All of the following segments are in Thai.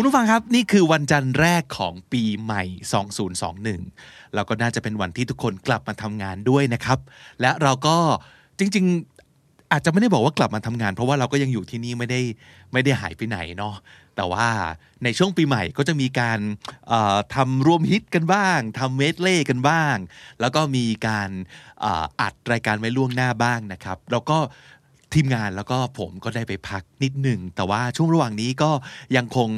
คุณผู้ฟังครับนี่คือวันจันทร์แรกของปีใหม่ 2021 แล้วก็น่าจะเป็นวันที่ทุกคนกลับมาทำงานด้วยนะครับ และเราก็จริงๆ อาจจะไม่ได้บอกว่ากลับมาทำงาน เพราะว่าเราก็ยังอยู่ที่นี่ไม่ได้ไม่ได้หายไปไหนเนาะแต่ว่าในช่วงปีใหม่ก็จะมีการทำรวมฮิตกันบ้างทำเมดเล่กันบ้าง แล้วก็มีการอัดรายการไว้ล่วงหน้าบ้างนะครับ แล้วก็ ทีมงานแล้วก็ผมก็ได้ไปพักนิดหนึ่ง แต่ว่าช่วงระหว่างนี้ก็ยังคง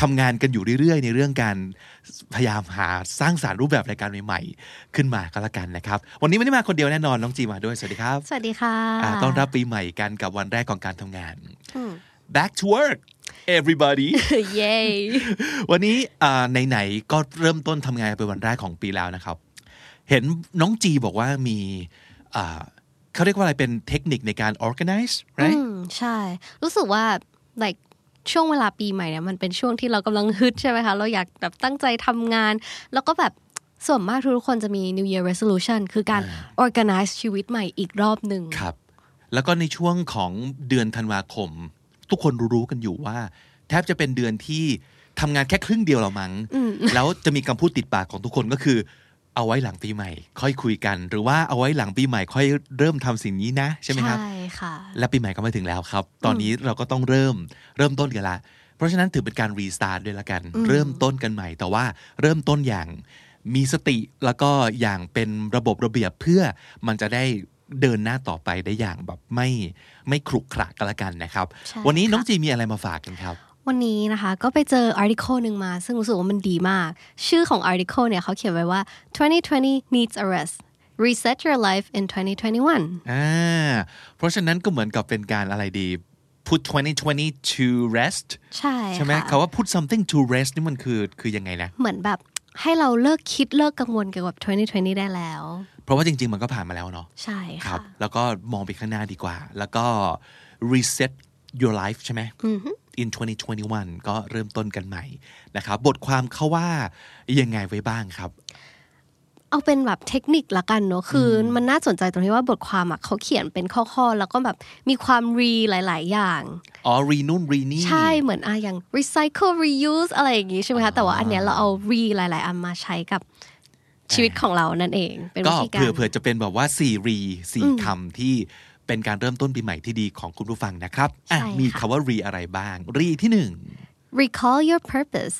ทำงานกันอยู่เรื่อยๆ ในเรื่องการพยายามหาสร้างสารรค์รูปแบบรายการใหม่ๆ ขึ้นมาก็แล้วกันนะครับ วันนี้ไม่ได้มาคนเดียวแน่นอนน้องจีมาด้วยสวัสดีครับ สวัสดีค่ะอ่าต้อนรับปีใหม่กันกับวันแรกของการทำงาน back to work everybody เย้วันนี้อ่าไหนๆก็เริ่มต้นทำงานเป็นวันแรกของปีแล้วนะครับ เห็นน้องจีบอกว่ามีอ่า เขาเรียกว่าอะไรเป็นเทคนิคในการ organize อื right มใช่ รู้สึกว่า like ช่วงเวลาปีใหม่เนี่ยมันเป็นช่วงที่เรากำลังฮึดใช่ไหมคะ เราอยากแบบตั้งใจทำงาน แล้วก็แบบส่วนมากทุกคนจะมี New Year Resolution คือการ organize ชีวิตใหม่อีกรอบหนึ่งครับ แล้วก็ในช่วงของเดือนธันวาคม ทุกคนรู้ๆกันอยู่ว่า แทบจะเป็นเดือนที่ทำงานแค่ครึ่งเดียวเรามั้งแล้วจะมีคำพูดติดปากของทุกคนก็คือ เอาไว้หลังปีใหม่ ค่อยคุยกัน หรือว่าเอาไว้หลังปีใหม่ค่อยเริ่มทำสิ่งนี้นะใช่ไหมครับใช่ค่ะและปีใหม่ก็มาถึงแล้วครับ ตอนนี้เราก็ต้องเริ่มเริ่มต้นกันละเพราะฉะนั้นถือเป็นการรีสตาร์ทด้วยละกัน เริ่มต้นกันใหม่ แต่ว่าเริ่มต้นอย่างมีสติแล้วก็อย่างเป็นระบบระเบียบเพื่อมันจะได้เดินหน้าต่อไปได้อย่างแบบไม่ไม่ขรุขระกันละกันนะครับใช่วันนี้น้องค่ะจีมีอะไรมาฝากกันครับ วันนี้นะคะก็ไปเจอ article หนึ่งมา ซึ่งรู้สึกว่ามันดีมาก ชื่อของ article เนี่ยเขาเขียนไว้ว่า 2020 needs a rest reset your life in 2021อ่าเพราะฉะนั้นก็เหมือนกับเป็นการอะไรดี put 2020 to rest ใช่ใช่ไหมค่ะคำว่า put something to rest นี่มันคือคือยังไงนะ เหมือนแบบให้เราเลิกคิดเลิกกังวลเกี่ยวกับ 2020 ได้แล้ว เพราะว่าจริง ๆ มันก็ผ่านมาแล้วเนาะใช่ครัค่ะบแล้วก็มองไปข้างหน้าดีกว่า แล้วก็ reset your life ใช่ไหม in 2021 ก็เริ่มต้นกันใหม่นะครับ บทความเขาว่ายังไงไว้บ้างครับ เอาเป็นแบบเทคนิคละกันเนอะคืออมันน่าสนใจตรงที่ว่าบทความอะเขาเขียนเป็นข้อๆ แล้วก็แบบมีความรีหลาย ๆ อย่างอ๋อ re นู่น re นี่ใช่เหมือนอะอย่าง recycle reuse อะไรอย่างงี้ใช่ไหมคะแต่ว่าอันเนี้ยเราเอา re หลาย ๆ อันมาใช้กับชีวิตของเรานั่นเอง เป็นก็วิธีการเผื่อเผื่อจะเป็นแบบว่าสี่ re สี่คำที่ เป็นการเริ่มต้นปีใหม่ที่ดีของคุณผู้ฟังนะครับอะใช่ค่ะมีคำว่า re อะไรบ้าง re ที่หนึ่ง recall your purpose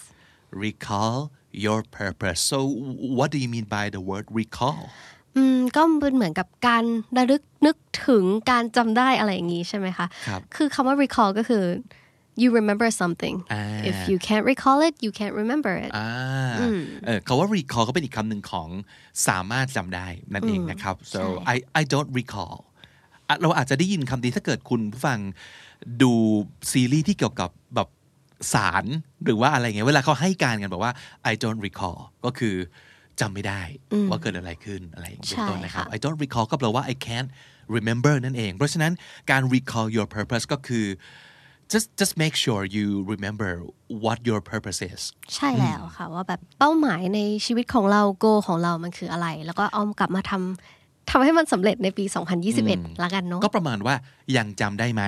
recall your purpose so what do you mean by the word recall อืมก็เป็นเหมือนกับการระลึกนึกถึงการจำได้อะไรอย่างงี้ใช่ไหมคะครับคือคำว่า recall ก็คือ you remember something อ่า if you can't recall it you can't remember it อ่าเออคาว่า recall ก็เป็นอีกคำหนึ่งของสามารถจำได้นั่นเองนะครับ so I I don't recall อะ เราอาจจะได้ยินคำนี้ถ้าเกิดคุณผู้ฟังดูซีรีส์ที่เกี่ยวกับแบบสารหรือว่าอะไรเงี้ยเวลาเขาให้การกันบอกว่า I don't recall ก็คือจำไม่ได้ว่าเกิดอะไรขึ้นอะไรอย่างเงี้ยเป็นต้นนะครับใช่ค่ะ I don't recall ก็แปลว่า I can't remember นั่นเอง เพราะฉะนั้นการ recall your purpose ก็คือ just just make sure you remember what your purpose is ใช่แล้วค่ะ ว่าแบบเป้าหมายในชีวิตของเราโกของเรามันคืออะไร แล้วก็เอากลับมาทำ ทำให้มันสำเร็จในปี 2021 ละกันเนาะก็ประมาณว่ายังจำได้ไหม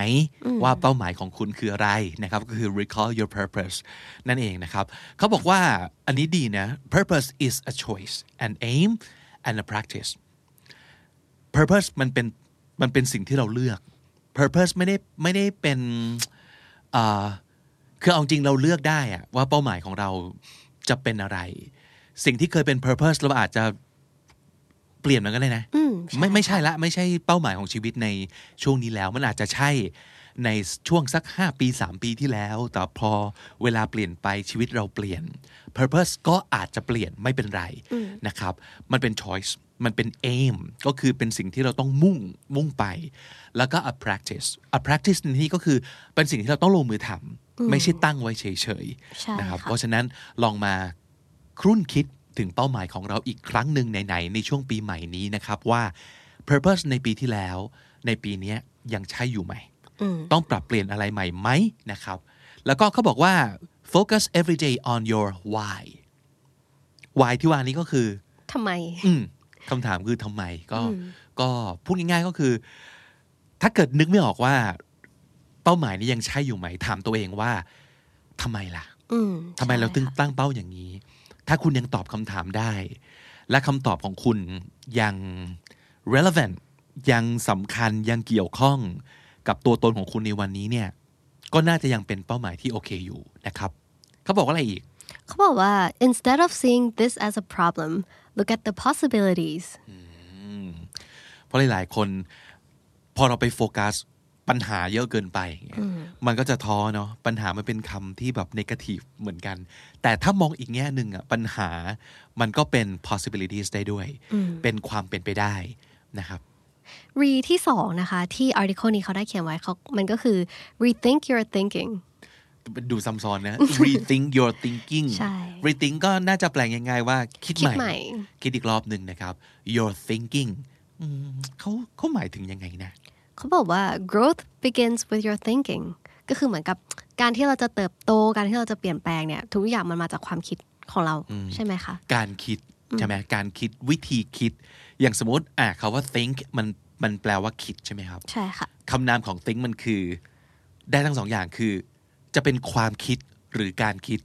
ว่าเป้าหมายของคุณคืออะไรนะครับก็คือ recall your purpose นั่นเองนะครับเขาบอกว่าอันนี้ดีนะ purpose is a choice an aim and a practice purpose มันเป็นมันเป็นสิ่งที่เราเลือก purpose ไม่ได้ไม่ได้เป็นอ่าคือเอาจริงเราเลือกได้อะว่าเป้าหมายของเราจะเป็นอะไร สิ่งที่เคยเป็น purpose เราอาจจะเปลี่ยนมันก็ได้นะอืมไม่ไม่ใช่ละไม่ใช่เป้าหมายของชีวิตในช่วงนี้แล้ว มันอาจจะใช่ในช่วงสัก 5 ปี 3 ปีที่แล้ว แต่พอเวลาเปลี่ยนไปชีวิตเราเปลี่ยน purpose ก็อาจจะเปลี่ยนไม่เป็นไรนะครับ มันเป็น choice มันเป็น aim ก็คือเป็นสิ่งที่เราต้องมุ่งมุ่งไป แล้วก็ a practice a practice ในที่ก็คือเป็นสิ่งที่เราต้องลงมือทำไม่ใช่ตั้งไว้เฉยใช่ๆนะครับค่ะเพราะฉะนั้นลองมาครุ่นคิด ถึงเป้าหมายของเราอีกครั้งหนึ่งไหนๆในช่วงปีใหม่นี้นะครับว่า purpose ในปีที่แล้ว ในปีเนี้ยยังใช่อยู่ไหมอืมต้องปรับเปลี่ยนอะไรใหม่ไหมนะครับ แล้วก็เขาบอกว่า focus every day on your why why ที่ว่านี้ก็คือทำไมอืมคำถามคือทำไมก็ก็พูดง่ายๆก็คือ ถ้าเกิดนึกไม่ออกว่า เป้าหมายนี้ยังใช่อยู่ไหม ถามตัวเองว่าทำไมล่ะอืมทำไมเราถึงใช่ค่ะตั้งเป้าอย่างนี้ ถ้าคุณยังตอบคำถามได้ และคำตอบของคุณยัง relevant ยังสำคัญยังเกี่ยวข้องกับตัวตนของคุณในวันนี้เนี่ย ก็น่าจะยังเป็นเป้าหมายที่โอเคอยู่นะครับ เขาบอกว่าอะไรอีก เขาบอกว่า instead of seeing this as a problem look at the possibilities เพราะหลายๆคน พอเราไปโฟกัส ปัญหาเยอะเกินไปอย่างเงี้ยมันก็จะท้อเนาะปัญหามันเป็นคำที่แบบนกาทีฟเหมือนกัน แต่ถ้ามองอีกแง่หนึ่งอะปัญหามันก็เป็น possibilities ได้ด้วย เป็นความเป็นไปได้นะครับ re ที่สองนะคะที่ article นี้เขาได้เขียนไว้เขามันก็คือ rethink your thinking ดูซ้ำซ้อนนะ rethink your thinking ใช่ rethink ก็น่าจะแปลงง่ายๆว่าคิดคิดใหม่ใหม่ คิดอีกรอบหนึ่งนะครับ your thinking อืมเขาเขาหมายถึงยังไงนะ เขาบอกว่า growth begins with your thinking ก็คือเหมือนกับการที่เราจะเติบโตการที่เราจะเปลี่ยนแปลงเนี่ยทุกอย่างมันมาจากความคิดของเราใช่ไหมคะ การคิดใช่ไหมการคิดวิธีคิด อย่างสมมติอะคาว่า think มันมันแปลว่าคิดใช่ไหมครับ ใช่ค่ะคำนามของ think มันคือ ได้ทั้งสองอย่างคือ จะเป็นความคิดหรือการคิด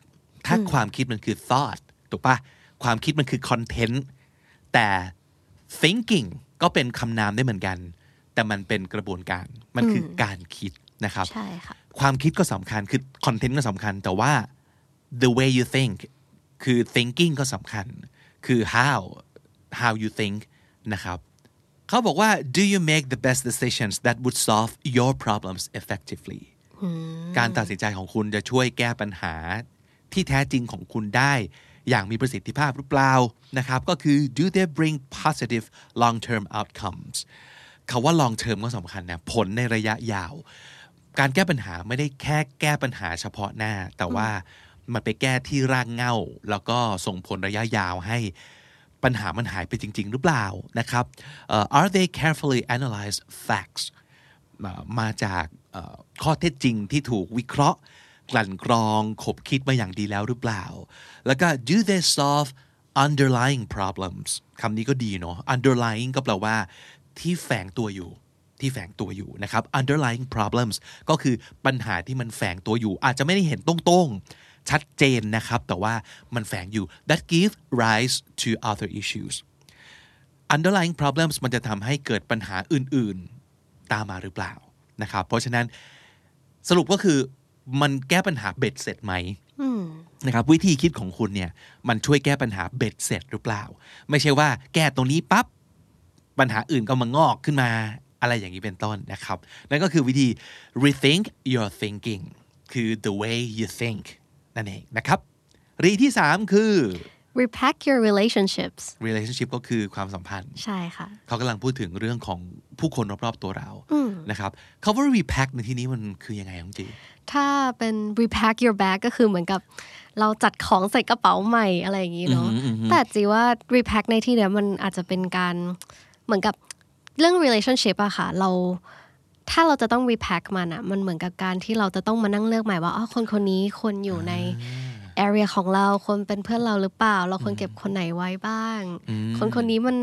ถ้าความคิดมันคือ thought ถูกปะความคิดมันคือ content แต่ thinking ก็เป็นคำนามได้เหมือนกัน แต่มันเป็นกระบวนการ มันคือการคิดนะครับ ใช่ค่ะ ความคิดก็สำคัญ คือคอนเทนต์ก็สำคัญ แต่ว่า the way you think คือ thinking ก็สำคัญ คือ how how you think นะครับ เขาบอกว่า do you make the best decisions that would solve your problems effectively การตัดสินใจของคุณจะช่วยแก้ปัญหาที่แท้จริงของคุณได้อย่างมีประสิทธิภาพหรือเปล่านะครับ ก็คือ do they bring positive long term outcomes คาว่า long term ก็สำคัญนะผลในระยะยาว การแก้ปัญหาไม่ได้แค่แก้ปัญหาเฉพาะหน้า แต่ว่ามันไปแก้ที่รากเหง้าแล้วก็ส่งผลระยะยาวให้ปัญหามันหายไปจริง ๆ หรือเปล่านะครับเอ่อ are they carefully analyzed facts เอ่อมาจากเอ่อข้อเท็จจริงที่ถูกวิเคราะห์ กลั่นกรองขบคิดมาอย่างดีแล้วหรือเปล่า แล้วก็ do they solve underlying problems คำนี้ก็ดีเนาะ underlying ก็แปลว่า ที่แฝงตัวอยู่ที่แฝงตัวอยู่นะครับ underlying problems ก็คือปัญหาที่มันแฝงตัวอยู่ อาจจะไม่ได้เห็นตรงๆ ชัดเจนนะครับ แต่ว่ามันแฝงอยู่ that give rise to other issues underlying problems มันจะทำให้เกิดปัญหาอื่นๆ ตามมาหรือเปล่านะครับ เพราะฉะนั้นสรุปก็คือมันแก้ปัญหาเบ็ดเสร็จไหมนะครับวิธีคิดของคุณเนี่ยมันช่วยแก้ปัญหาเบ็ดเสร็จหรือเปล่า ไม่ใช่ว่าแก้ตรงนี้ปั๊บ ปัญหาอื่นก็มางอกขึ้นมาอะไรอย่างนี้เป็นต้นนะครับ นั่นก็คือวิธี rethink your thinking คือ the way you think นั่นเองนะครับ รีที่ 3 คือ repack your relationships relationship ก็คือความสัมพันธ์ ใช่ค่ะ เขากำลังพูดถึงเรื่องของผู้คนรอบๆตัวเรา นะครับคำว่า repack ในที่นี้มันคือยังไงน้องจีถ้าเป็น repack your bag ก็คือเหมือนกับเราจัดของใส่กระเป๋าใหม่อะไรอย่างนี้เนาะ แต่จีว่า repack ในที่เนี้ยมันอาจจะเป็นการ เหมือนกับเรื่อง relationship อะค่ะ เราถ้าเราจะต้อง repack มันอะมันเหมือนกับการที่เราจะต้องมานั่งเลือกใหม่ว่าอ๋อคนคนนี้คนอยู่ใน area ของเราคนเป็นเพื่อนเราหรือเปล่า เราควรเก็บคนไหนไว้บ้าง คนคนนี้มัน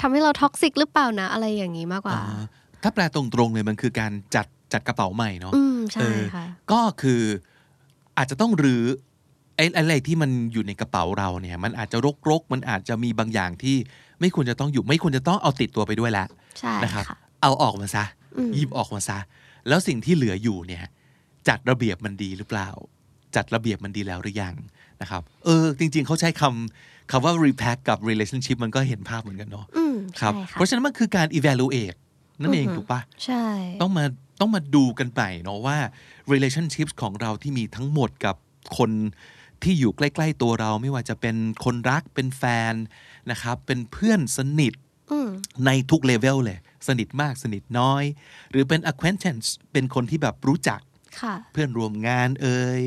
ทำให้เราท็อกซิกหรือเปล่านะ อะไรอย่างนี้มากกว่าอ่าถ้าแปลตรงๆเลยมันคือการจัดจัดกระเป๋าใหม่เนาะอืมใช่เออค่ะก็คืออาจจะต้องรื้อ ไอ้อะไรที่มันอยู่ในกระเป๋าเราเนี่ย มันอาจจะรกๆ มันอาจจะมีบางอย่างที่ไม่ควรจะต้องอยู่ไม่ควรจะต้องเอาติดตัวไปด้วยแล้วใช่นะครับค่ะเอาออกมาซะหยิบออกมาซะ แล้วสิ่งที่เหลืออยู่เนี่ย จัดระเบียบมันดีหรือเปล่า จัดระเบียบมันดีแล้วหรือยังนะครับ เออ จริง ๆเขาใช้คำคำว่า repack กับ relationship มันก็เห็นภาพเหมือนกันเนาะอืมครับใช่ค่ะเพราะฉะนั้นมันคือการ evaluate นั่นเองถูกปะใช่ ต้องมาต้องมาดูกันไปเนาะว่า relationships ของเราที่มีทั้งหมดกับคน ที่อยู่ใกล้ ๆ ตัวเราไม่ว่าจะเป็นคนรักเป็นแฟนนะครับ เป็นเพื่อนสนิทอืมในทุกเลเวลเลย สนิทมากสนิทน้อย หรือเป็น acquaintance เป็นคนที่แบบรู้จักค่ะเพื่อนร่วมงานเอ่ย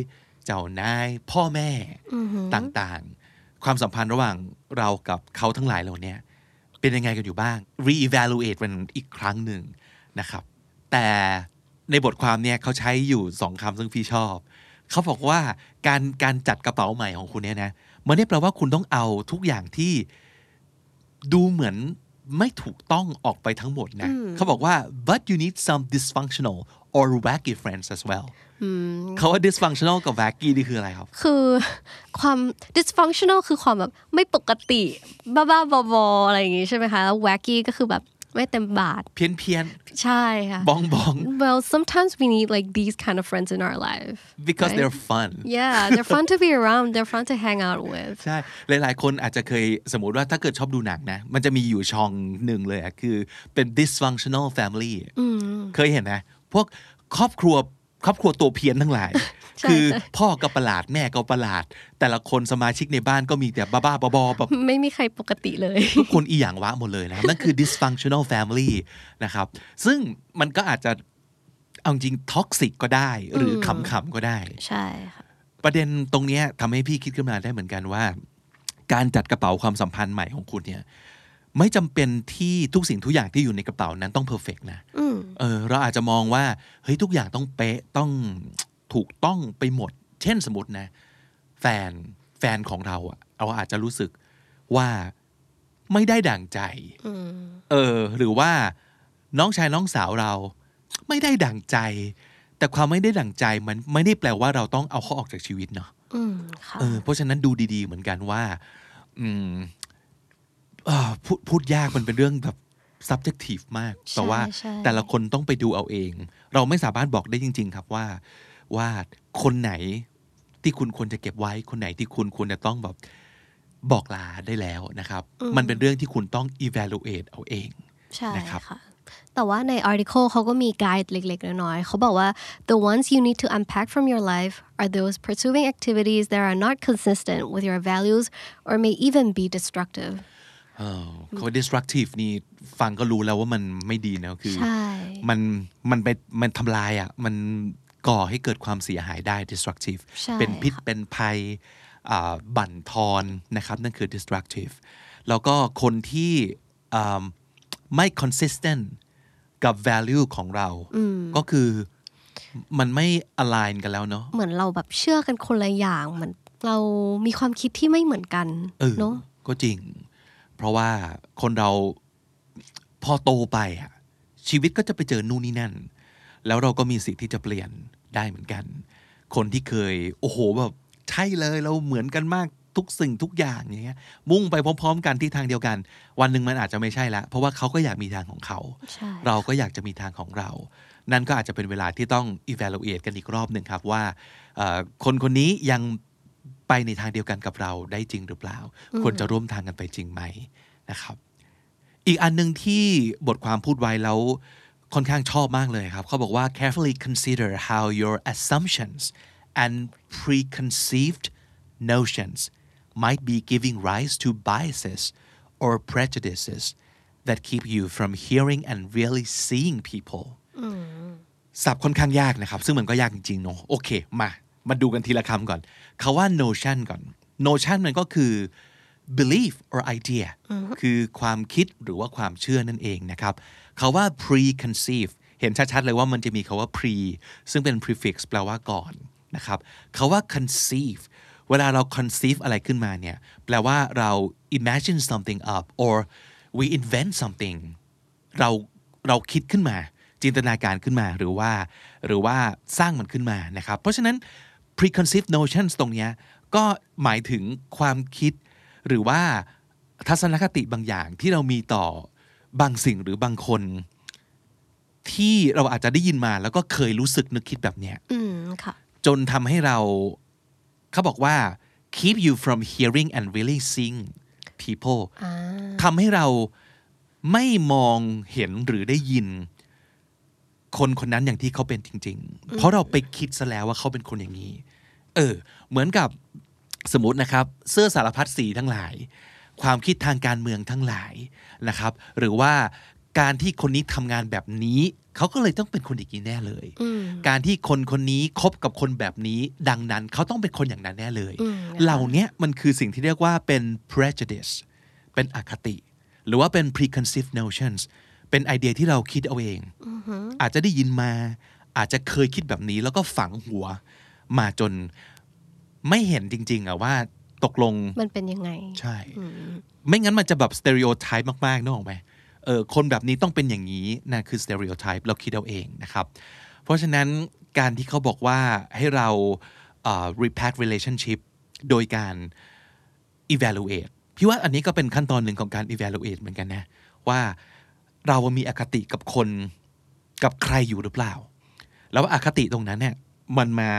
เจ้านาย พ่อแม่ต่างๆ ความสัมพันธ์ระหว่างเรากับเขาทั้งหลายเหล่าเนี้ยเเป็นยังไงกันอยู่บ้าง reevaluate มันอีกครั้งหนึ่งนะครับ แต่ในบทความเนี่ยเขาใช้อยู่สองคำซึ่งพี่ชอบ เขาบอกว่าการการจัดกระเป๋าใหม่ของคุณเนี่ยนะมันไม่ได้แปลว่าคุณต้องเอาทุกอย่างที่ดูเหมือนไม่ถูกต้องออกไปทั้งหมดนะเขาบอกว่า but you need some dysfunctional or wacky friends as well เขาว่า dysfunctional กับ wacky นี่คืออะไรครับ คือความ dysfunctional คือความแบบไม่ปกติ บ้าๆบอๆอะไรอย่างงี้ใช่ไหมคะแล้ว wacky ก็คือแบบ ไม่เต็มบาทเพี้ยนเพียนใช่ค่ะบองบอง well sometimes we need like these kind of friends in our life because right? they're fun yeah they're fun to be around they're fun to hang out with ใช่หลายๆ คนอาจจะเคยสมมติว่าถ้าเกิดชอบดูหนังนะ มันจะมีอยู่ช่องหนึ่งเลยอะคือเป็น dysfunctional family เคยเห็นนะพวกครอบครัว ครอบครัวตัวเพี้ยนทั้งหลายใช่คือใช่พ่อก็ประหลาดแม่ก็ประหลาด แต่ละคนสมาชิกในบ้านก็มีแต่บ้าๆบอๆแบบไม่มีใครปกติเลย ทุกคนอีหยังวะหมดเลยนะนั่นคือ dysfunctional family นะครับ ซึ่งมันก็อาจจะเอาจริง toxic ก็ได้ หรือขำๆก็ได้ ใช่ค่ะประเด็นตรงเนี้ยทำให้พี่คิดขึ้นมาได้เหมือนกันว่า การจัดกระเป๋าความสัมพันธ์ใหม่ของคุณเนี่ย ไม่จำเป็นที่ทุกสิ่งทุกอย่างที่อยู่ในกระเป๋านั้นต้อง perfect นะอืมเออเราอาจจะมองว่าเฮ้ยทุกอย่างต้องเป๊ะต้องถูกต้องไปหมด เช่นสมมตินะ แฟนแฟนของเราอะเราอาจจะรู้สึกว่าไม่ได้ดั่งใจเออ หรือว่าน้องชายน้องสาวเรา ไม่ได้ดั่งใจ แต่ความไม่ได้ดั่งใจมันไม่ได้แปลว่าเราต้องเอาเขาออกจากชีวิตเนาะอืมค่ะเออเพราะฉะนั้นดูดี ๆ เหมือนกันว่า อืมเอ่อ พูดพูดยากมันเป็นเรื่องแบบ subjective มาก แต่ว่าใช่แต่ละคนต้องไปดูเอาเอง เราไม่สามารถบอกได้จริง ๆ ครับว่าว่าคนไหนที่คุณควรจะเก็บไว้ คนไหนที่คุณควรจะต้องแบบบอกลาได้แล้วนะครับ มันเป็นเรื่องที่คุณต้อง evaluate เอาเองใช่นะครับค่ะแต่ว่าใน article เขาก็มี guide เล็กๆน้อยๆเขาบอกว่า the ones you need to unpack from your life are those pursuing activities that are not consistent with your values or may even be destructive เออเขา destructive นี่ฟังก็รู้แล้วว่ามันไม่ดีนะคือใช่มันมันไปมันทำลายอะมันก่อให้เกิดความเสียหายได้ destructive ใช่เป็นพิษค่ะเป็นภัยอ่าบั่นทอนนะครับนั่นคือ destructive แล้วก็คนที่อ่าไม่ consistent กับ value ของเรา ก็คือมันไม่ align กันแล้วเนาะเหมือนเราแบบเชื่อกันคนละอย่างเหมือนเรามีความคิดที่ไม่เหมือนกันเออเนาะก็จริง เพราะว่าคนเราพอโตไปอะชีวิตก็จะไปเจอนู่นนี่นั่น แล้วเราก็มีสิทธิ์ที่จะเปลี่ยนได้เหมือนกัน คนที่เคย โอ้โหแบบใช่เลยเราเหมือนกันมากทุกสิ่งทุกอย่างอย่างเงี้ย มุ่งไปพร้อม ๆ กันที่ทางเดียวกัน วันหนึ่งมันอาจจะไม่ใช่ละเพราะว่าเขาก็อยากมีทางของเขาใช่เราก็อยากจะมีทางของเรา นั่นก็อาจจะเป็นเวลาที่ต้อง evaluate กันอีกรอบหนึ่งครับว่าเอ่อคนคนนี้ยัง ไปในทางเดียวกันกับเราได้จริงหรือเปล่า ควรจะร่วมทางกันไปจริงไหมนะครับ อีกอันหนึ่งที่บทความพูดไว้แล้วค่อนข้างชอบมากเลยครับเขาบอกว่า carefully consider how your assumptions and preconceived notions might be giving rise to biases or prejudices that keep you from hearing and really seeing people ศัพท์ค่อนข้างยากนะครับ ซึ่งมันก็ยากจริงๆเนอะโอเค มา มาดูกันทีละคำก่อน คาว่า notion ก่อน notion มันก็คือ belief or idea คือความคิดหรือว่าความเชื่อนั่นเองนะครับคาว่า preconceive เห็นชัดๆเลยว่ามันจะมีคาว่า pre ซึ่งเป็น prefix แปลว่าก่อนนะครับคาว่า conceive เวลาเรา conceive อะไรขึ้นมาเนี่ยแปลว่าเรา imagine something up or we invent something เราเราคิดขึ้นมา จินตนาการขึ้นมาหรือว่า หรือว่าสร้างมันขึ้นมานะครับ เพราะฉะนั้น preconceived notions ตรงเนี้ยก็หมายถึงความคิด หรือว่าทัศนคติบางอย่างที่เรามีต่อบางสิ่งหรือบางคน ที่เราอาจจะได้ยินมาแล้วก็เคยรู้สึกนึกคิดแบบเนี้ยอืมค่ะจนทำให้เราเขาบอกว่า keep you from hearing and really seeing people ทำให้เราไม่มองเห็นหรือได้ยิน คนคนนั้นอย่างที่เขาเป็นจริง ๆ เพราะเราไปคิดซะแล้วว่าเขาเป็นคนอย่างนี้ เออ เหมือนกับสมมตินะครับ เสื้อสารพัดสีทั้งหลาย ความคิดทางการเมืองทั้งหลายนะครับ หรือว่าการที่คนนี้ทำงานแบบนี้ เขาก็เลยต้องเป็นคนอย่างนี้แน่เลย การที่คนคนนี้คบกับคนแบบนี้ ดังนั้นเขาต้องเป็นคนอย่างนั้นแน่เลยอืมเหล่าเนี้ยมันคือสิ่งที่เรียกว่าเป็น prejudice เป็นอคติ หรือว่าเป็น preconceived notions เป็นไอเดียที่เราคิดเอาเอง อาจจะได้ยินมา อาจจะเคยคิดแบบนี้แล้วก็ฝังหัว มาจนไม่เห็นจริง ๆอะว่าตกลงมันเป็นยังไง ใช่ ไม่งั้นมันจะแบบ stereotype มากๆนึกออกไหมเออคนแบบนี้ต้องเป็นอย่างนี้นั่นคือ stereotype เราคิดเอาเองนะครับ เพราะฉะนั้นการที่เขาบอกว่าให้เราเอ่อ repack relationship โดยการ evaluate พี่ว่าอันนี้ก็เป็นขั้นตอนหนึ่งของการ evaluate เหมือนกันนะ ว่า เรามีอคติกับคนกับใครอยู่หรือเปล่า แล้วอคติตรงนั้นเนี่ยมันมา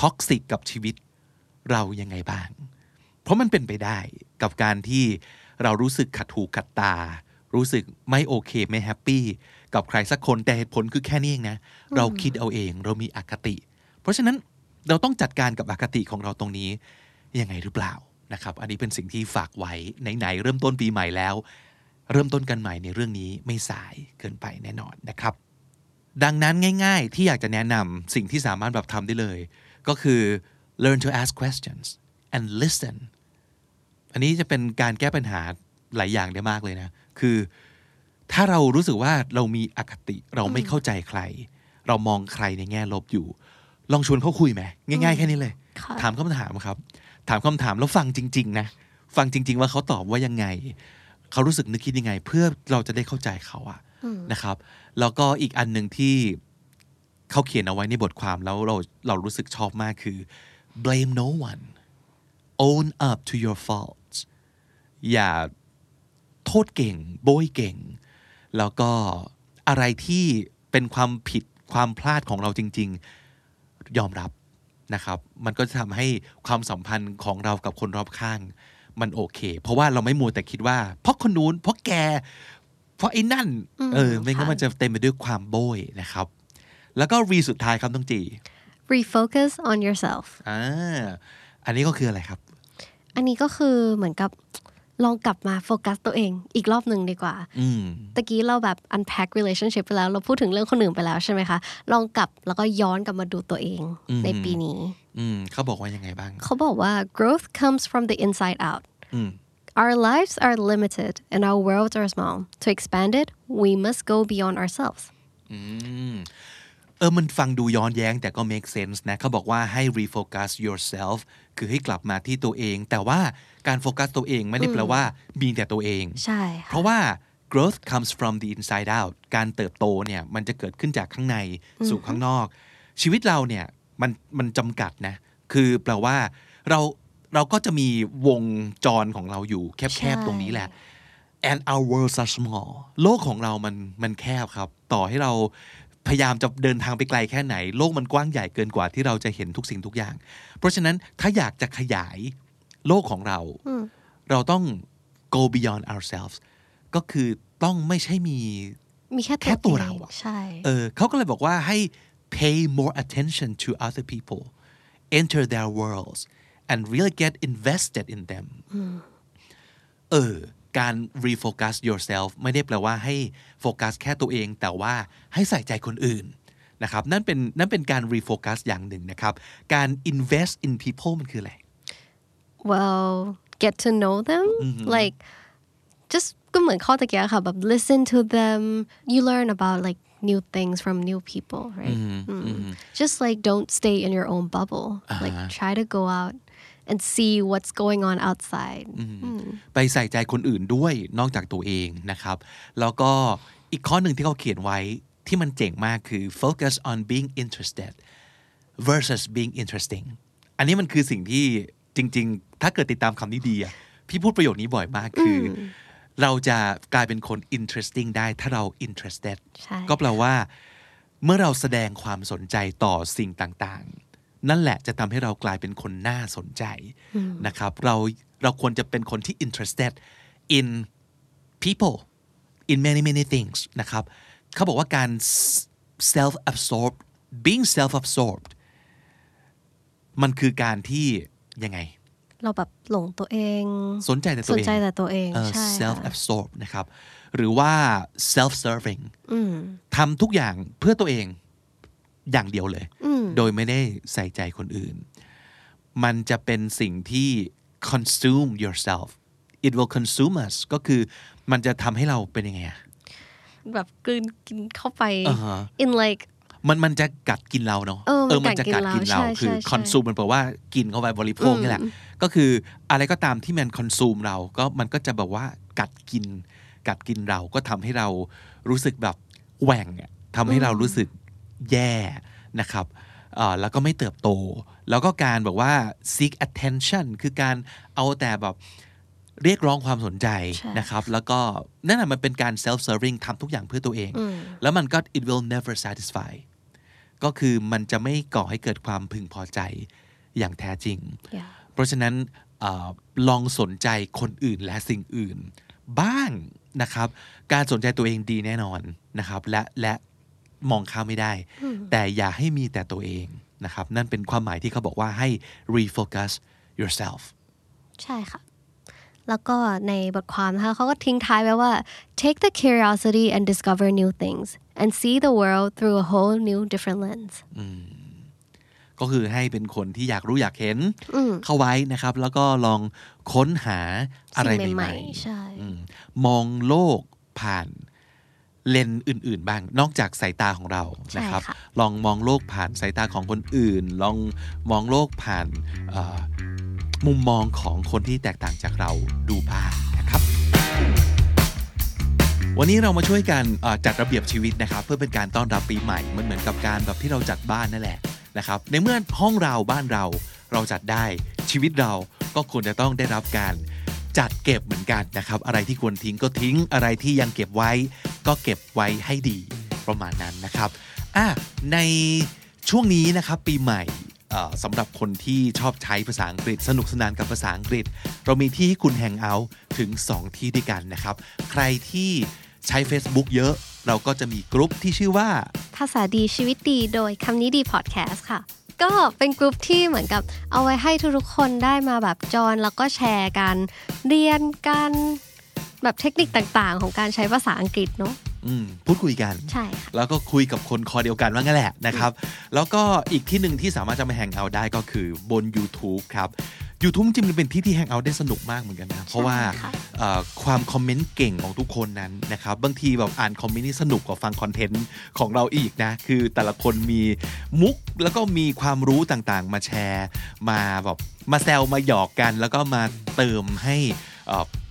ท็อกซิกกับชีวิตเรายังไงบ้าง เพราะมันเป็นไปได้กับการที่เรารู้สึกขัดหูขัดตา รู้สึกไม่โอเคไม่แฮปปี้กับใครสักคนแต่เหตุผลคือแค่นี้เองนะ เราคิดเอาเองเรามีอคติ เพราะฉะนั้นเราต้องจัดการกับอคติของเราตรงนี้ยังไงหรือเปล่านะครับ อันนี้เป็นสิ่งที่ฝากไว้ไหนๆเริ่มต้นปีใหม่แล้ว เริ่มต้นกันใหม่ในเรื่องนี้ไม่สายเกินไปแน่นอนนะครับ ดังนั้นง่ายๆ ที่อยากจะแนะนำสิ่งที่สามารถแบบทำได้เลย ก็คือ learn to ask questions and listen อันนี้จะเป็นการแก้ปัญหาหลายอย่างได้มากเลยนะ คือ ถ้าเรารู้สึกว่าเรามีอคติเราไม่เข้าใจใคร เรามองใครในแง่ลบอยู่ ลองชวนเขาคุยไหมง่ายๆ แค่นี้เลยค่ะถามคำถามครับ ถามคำถามแล้วฟังจริง ๆ นะ ฟังจริง ๆ ว่าเขาตอบว่ายังไง เขารู้สึกนึกคิดยังไง เพื่อเราจะได้เข้าใจเขาอะนะครับ แล้วก็อีกอันหนึ่งที่เขาเขียนเอาไว้ในบทความแล้วเราเรารู้สึกชอบมากคือ blame no one own up to your faults อย่าโทษเก่ง โบยเก่ง แล้วก็อะไรที่เป็นความผิดความพลาดของเราจริง ๆ ยอมรับนะครับ มันก็จะทำให้ความสัมพันธ์ของเรากับคนรอบข้าง มันโอเค เพราะว่าเราไม่มัวแต่คิดว่า เพราะคนนู้นเพราะแก เพราะไอ้นั่น เออ ไม่งั้นค่ะมันจะเต็มไปด้วยความโบยนะครับ แล้วก็รีสุดท้ายครับต้องจี refocus on yourself อ่าอันนี้ก็คืออะไรครับ อันนี้ก็คือเหมือนกับลองกลับมาโฟกัสตัวเองอีกรอบหนึ่งดีกว่าอืมตะกี้เราแบบ unpack relationship ไปแล้ว เราพูดถึงเรื่องคนอื่นไปแล้วใช่ไหมคะ ลองกลับแล้วก็ย้อนกลับมาดูตัวเองอืมในปีนี้อืมเขาบอกว่ายังไงบ้าง เขาบอกว่า growth comes from the inside out อืม Our lives are limited and our worlds are small. To expand it, we must go beyond ourselves. เออ มันฟังดูย้อนแย้งแต่ก็ make sense นะเขาบอกว่าให้ refocus yourself คือให้กลับมาที่ตัวเอง แต่ว่าการโฟกัสตัวเองไม่ได้แปลว่ามีแต่ตัวเอง ใช่ เพค่ะราะว่า growth comes from the inside out การเติบโตเนี่ยมันจะเกิดขึ้นจากข้างในสู่ข้างนอก ชีวิตเราเนี่ยมันมันจำกัดนะ คือแปลว่าเรา เราก็จะมีวงจรของเราอยู่แคบๆตรงนี้แหละ and our worlds are small โลกของเรามันมันแคบครับ ต่อให้เราพยายามจะเดินทางไปไกลแค่ไหน โลกมันกว้างใหญ่เกินกว่าที่เราจะเห็นทุกสิ่งทุกอย่าง เพราะฉะนั้นถ้าอยากจะขยายโลกของเรา เราต้อง go beyond ourselves ก็คือต้องไม่ใช่มีมีแค่แค่ตัวเราองอะใช่เออเขาก็เลยบอกว่าให้ pay more attention to other people enter their worlds and really get invested in them เออการ refocus yourself ไม่ได้แปลว่าให้โฟกัสแค่ตัวเอง แต่ว่าให้ใส่ใจคนอื่นนะครับนั่นเป็นนั่นเป็นการ refocus อย่างหนึ่งนะครับการ invest in people มันคืออะไร well get to know them like just ก็เหมือนข้อตะเกียบค่ะแบบ listen to them you learn about like new things from new people right อืม just like don't stay in your own bubble like try to go out and see what's going on outside ไปใส่ใจคนอื่นด้วยนอกจากตัวเองนะครับ แล้วก็อีกข้อหนึ่งที่เขาเขียนไว้ที่มันเจ๋งมากคือ focus on being interested versus being interesting อันนี้มันคือสิ่งที่จริง ๆ ถ้าเกิดติดตามคำนี้ดีอะพี่พูดประโยคนี้บ่อยมากคืออเราจะกลายเป็นคน interesting ได้ถ้าเรา interested ใช่ก็แปลว่า เมื่อเราแสดงความสนใจต่อสิ่งต่างๆ นั่นแหละจะทำให้เรากลายเป็นคนน่าสนใจนะครับเราเราควรจะเป็นคนที่ interested in people in many many things นะครับเขาบอกว่าการ self absorbed being self absorbed มันคือการที่ยังไง เราแบบหลงตัวเอง สนใจแต่สตัวนเองใจแต่ตัวเองเอ่อใช่ self ค่ะ absorbed นะครับหรือว่า self serving ทำทุกอย่างเพื่อตัวเอง อย่างเดียวเลย โดยไม่ได้ใส่ใจคนอื่น มันจะเป็นสิ่งที่ consume yourself it will consume us ก็คือมันจะทำให้เราเป็นยังไงอะแบบกลืนกินเข้าไปอ่าฮะ in like มันมันจะกัดกินเราเนาะเออมันมันจะกัดกินเรากัดกินเราคือใช่ใช่คอนซูมมันแปลว่ากินเข้าไปบริโภคนี่แหละ ก็คืออะไรก็ตามที่มันคอนซูมเราก็มันก็จะแบบว่ากัดกิน กัดกินเราก็ทำให้เรารู้สึกแบบแหว่งอะทำให้เรารู้สึก แย่นะครับเอ่อแล้วก็ไม่เติบโต แล้วก็การแบบว่า seek attention คือการเอาแต่แบบเรียกร้องความสนใจใช่นะครับ แล้วก็นั่นแหะมันเป็นการ self serving ทำทุกอย่างเพื่อตัวเอง แล้วมันก็ it will never satisfy ก็คือมันจะไม่ก่อให้เกิดความพึงพอใจอย่างแท้จริง yeah เพราะฉะนั้นเออลองสนใจคนอื่นและสิ่งอื่น บ้างนะครับ การสนใจตัวเองดีแน่นอนนะครับ และและ มองข้ามไม่ได้ แต่อย่าให้มีแต่ตัวเองนะครับ นั่นเป็นความหมายที่เขาบอกว่าให้ refocus yourself ใช่ค่ะ แล้วก็ในบทความนะคะเขาก็ทิ้งท้ายไว้ว่า take the curiosity and discover new things and see the world through a whole new different lens ก็คือให้เป็นคนที่อยากรู้อยากเห็นเข้าไว้นะครับ แล้วก็ลองค้นหาอะไรสิ่งใหใหม่ม่ๆใช่ๆอืมมองโลกผ่าน เลนส์อื่น ๆ บ้าง นอกจากสายตาของเรานะครับใช่ค่ะลองมองโลกผ่านสายตาของคนอื่น ลองมองโลกผ่านเอ่อมุมมองของคนที่แตกต่างจากเราดูบ้างนะครับ วันนี้เรามาช่วยกันเอ่อจัดระเบียบชีวิตนะครับ เพื่อเป็นการต้อนรับปีใหม่ มันเหมือนกับการแบบที่เราจัดบ้านนั่นแหละนะครับ ในเมื่อห้องเราบ้านเราเราจัดได้ชีวิตเราก็ควรจะต้องได้รับการ จัดเก็บเหมือนกันนะครับ อะไรที่ควรทิ้งก็ทิ้งอะไรที่ยังเก็บไว้ ก็เก็บไว้ให้ดีประมาณนั้นนะครับอะในช่วงนี้นะครับปีใหม่สำหรับคนที่ชอบใช้ภาษาอังกฤษ สนุกสนานกับภาษาอังกฤษ เรามีที่ให้คุณแฮงเอาท์ถึง 2 ที่ด้วยกันนะครับ ใครที่ใช้ Facebook เยอะเราก็จะมีกลุ่มที่ชื่อว่า ภาษาดีชีวิตดีโดยคำนี้ดีพอดแคสต์ค่ะ ก็เป็นกลุ่มที่เหมือนกับเอาไว้ให้ทุกๆคนได้มาแบบจอยแล้วก็แชร์กัน เรียนกันแบบเทคนิคต่างๆ ของการใช้ภาษาอังกฤษเนาะอืมพูดคุยกัน ใช่ค่ะ แล้วก็คุยกับคนคอเดียวกันว่างั้นแหละนะครับ แล้วก็อีกที่หนึ่งที่สามารถจะมา hang out ได้ก็คือบน YouTube ครับ YouTube จริงๆมันเป็นที่ที่ hang out ได้สนุกมากเหมือนกันนะ เพราะว่าค่ะเอ่อความคอมเมนต์เก่งของทุกคนนั้นนะครับ บางทีแบบอ่านคอมเมนต์นี่สนุกกว่าฟังคอนเทนต์ของเราอีกนะ คือแต่ละคนมีมุกแล้วก็มีความรู้ต่างๆ มาแชร์ มาแบบมาแซวมาหยอกกัน แล้วก็มาเติมให้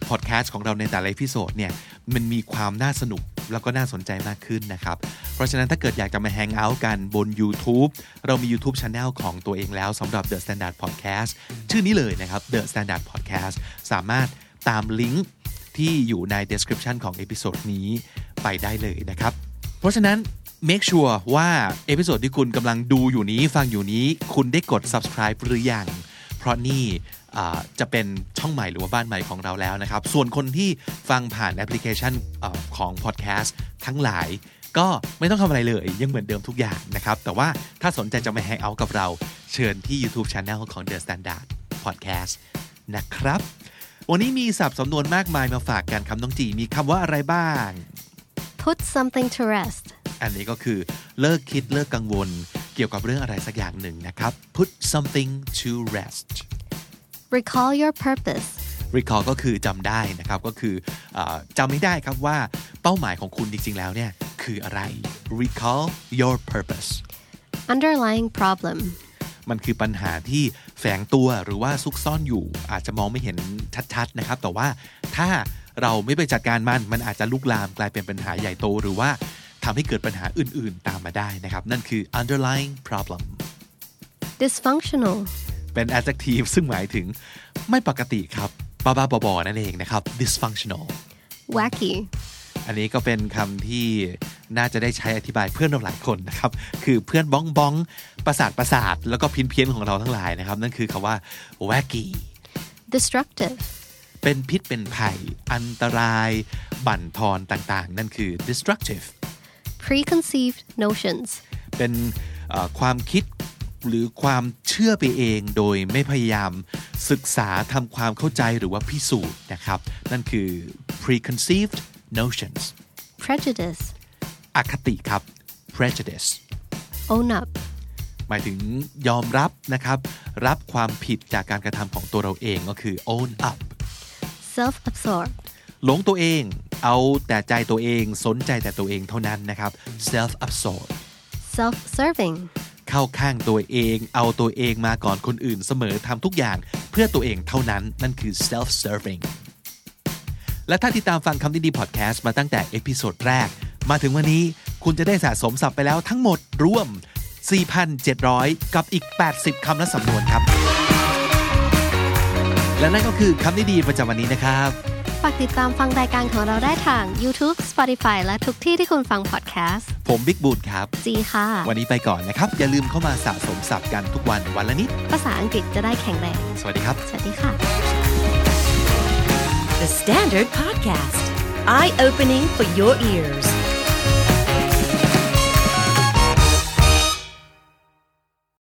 พอดแคสต์ของเราในแต่ละ episode เนี่ยมันมีความน่าสนุก แล้วก็น่าสนใจมากขึ้นนะครับ เพราะฉะนั้นถ้าเกิดอยากจะมา hang out กันบน YouTube เรามี YouTube Channel ของตัวเองแล้วสำหรับ The Standard Podcast ชื่อนี้เลยนะครับ The Standard Podcast สามารถตามลิงก์ที่อยู่ใน description ของ episode นี้ไปได้เลยนะครับ เพราะฉะนั้น make sure ว่าepisode ที่คุณกำลังดูอยู่นี้ฟังอยู่นี้ คุณได้กด subscribe หรือยัง เพราะนี่อ่าจะเป็นช่องใหม่หรือว่าบ้านใหม่ของเราแล้วนะครับ ส่วนคนที่ฟังผ่านแอปพลิเคชันอาของ podcast ทั้งหลาย ก็ไม่ต้องทำอะไรเลย ยังเหมือนเดิมทุกอย่างนะครับ แต่ว่าถ้าสนใจจะมา hang out กับเราเชิญที่ YouTube Channel ของ The Standard Podcast นะครับ วันนี้มีศัพท์สำนวนมากมายมาฝากกันคำน้องจีมีคำว่าอะไรบ้าง put something to rest อันนี้ก็คือเลิกคิดเลิกกังวลเกี่ยวกับเรื่องอะไรสักอย่างหนึ่งนะครับ put something to rest recall your purpose recall ก็คือจำได้นะครับก็คือเออจำไม่ได้ครับว่าเป้าหมายของคุณจริงๆแล้วเนี่ยคืออะไร recall your purpose underlying problem มันคือปัญหาที่แฝงตัวหรือว่าซุกซ่อนอยู่ อาจจะมองไม่เห็นชัดๆนะครับ แต่ว่าถ้าเราไม่ไปจัดการมัน มันอาจจะลุกลามกลายเป็นปัญหาใหญ่โต หรือว่า ทำให้เกิดปัญหาอื่น ๆ ตามมาได้นะครับ นั่นคือ underlying problem dysfunctional เป็น adjective ซึ่งหมายถึงไม่ปกติครับบ้าๆบอๆนั่นเองนะครับ dysfunctional wacky อันนี้ก็เป็นคำที่น่าจะได้ใช้อธิบายเพื่อนเราหลายคนนะครับ คือเพื่อนบ้องบ้องประสาทประสาทแล้วก็เพี้ยนเพียนๆของเราทั้งหลายนะครับ นั่นคือคำว่า wacky destructive เป็นพิษเป็นภัย อันตราย บั่นทอนต่างๆ นั่นคือ destructive preconceived notions เป็นเอ่อความคิดหรือความเชื่อไปเองโดยไม่พยายามศึกษาทำความเข้าใจหรือว่าพิสูจน์นะครับ นั่นคือ preconceived notions prejudice อคติครับ prejudice own up หมายถึงยอมรับนะครับ รับความผิดจากการกระทำของตัวเราเองก็คือ own up self absorbed หลงตัวเอง เอาแต่ใจตัวเอง สนใจแต่ตัวเองเท่านั้นนะครับ self absorbed self serving เข้าข้างตัวเอง เอาตัวเองมาก่อนคนอื่นเสมอทำทุกอย่างเพื่อตัวเองเท่านั้น นั่นคือ self serving และถ้าติดตามฟังคำนี้ดีพอดแคสต์มาตั้งแต่ episode แรก มาถึงวันนี้คุณจะได้สะสมศัพท์ไปแล้วทั้งหมดรวม 4,700 กับอีก 80 คำและสำนวนครับ และนั่นก็คือคำนี้ดีประจำวันนี้นะครับ ฝากติดตามฟังรายการของเราได้ทาง YouTube Spotify และทุกที่ที่คุณฟังพอดแคสต์ ผมบิ๊กบูลครับ จีค่ะ วันนี้ไปก่อนนะครับ อย่าลืมเข้ามาสะสมศัพท์กันทุกวันวันละนิด ภาษาอังกฤษจะได้แข็งแรง สวัสดีครับ สวัสดีค่ะ The Standard Podcast, eye opening for your ears.